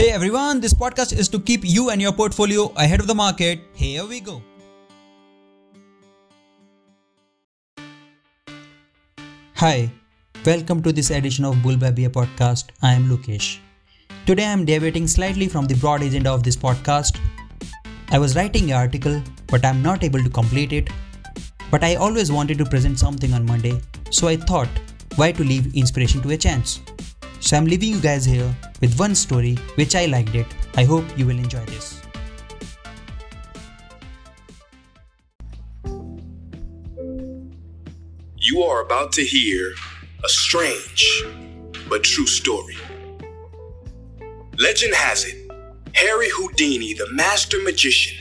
Hey everyone, this podcast is to keep you and your portfolio ahead of the market. Here we go. Hi, welcome to this edition of Bullbabia podcast. I am Lukesh. Today I am deviating slightly from the broad agenda of this podcast. I was writing an article, but I am not able to complete it. But I always wanted to present something on Monday, so I thought, why to leave inspiration to a chance? So I'm leaving you guys here with one story which I liked it. I hope you will enjoy this. You are about to hear a strange but true story. Legend has it, Harry Houdini, the master magician,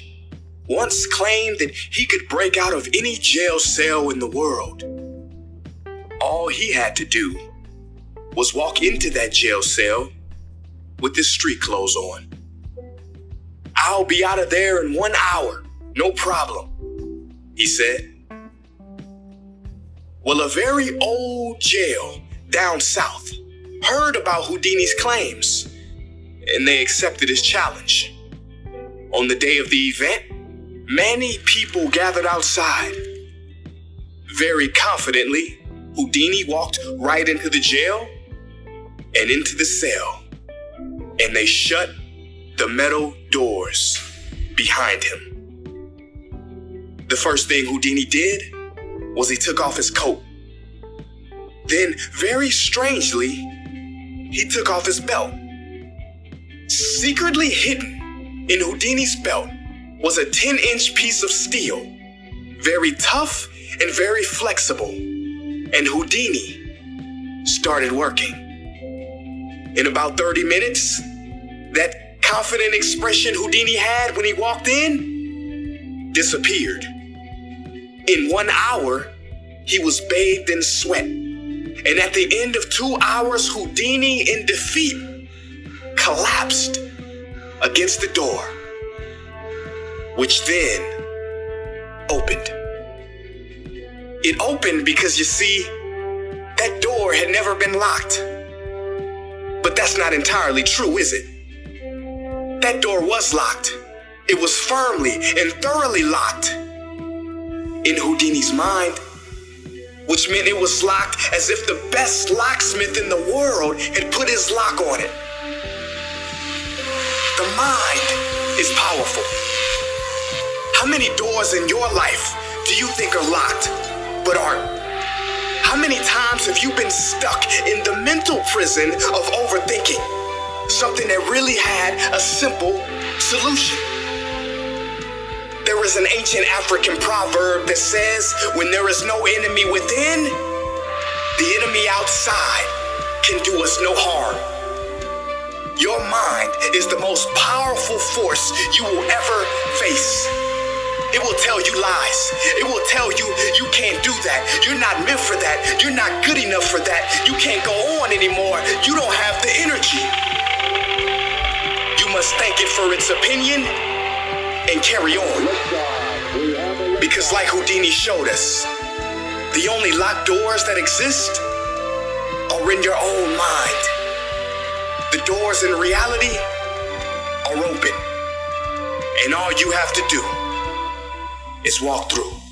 once claimed that he could break out of any jail cell in the world. All he had to do was walk into that jail cell with his street clothes on. I'll be out of there in one hour, no problem, he said. Well, a very old jail down south heard about Houdini's claims and they accepted his challenge. On the day of the event, many people gathered outside. Very confidently, Houdini walked right into the jail and into the cell, and they shut the metal doors behind him. The first thing Houdini did was he took off his coat. Then, very strangely, he took off his belt. Secretly hidden in Houdini's belt was a 10 inch piece of steel, very tough and very flexible. And Houdini started working. In about 30 minutes, that confident expression Houdini had when he walked in disappeared. In one hour, he was bathed in sweat. And at the end of two hours, Houdini, in defeat, collapsed against the door, which then opened. It opened because you see, that door had never been locked. That's not entirely true, is it? That door was locked. It was firmly and thoroughly locked. In Houdini's mind, which meant it was locked as if the best locksmith in the world had put his lock on it. The mind is powerful. How many doors in your life do you think are locked but aren't? Many times have you been stuck in the mental prison of overthinking? Something that really had a simple solution. There is an ancient African proverb that says, when there is no enemy within, the enemy outside can do us no harm. Your mind is the most powerful force you will ever face. It will tell you lies. It will tell you that. You're not meant for that. You're not good enough for that. You can't go on anymore. You don't have the energy. You must thank it for its opinion and carry on. Because, like Houdini showed us, the only locked doors that exist are in your own mind. The doors in reality are open, and all you have to do is walk through.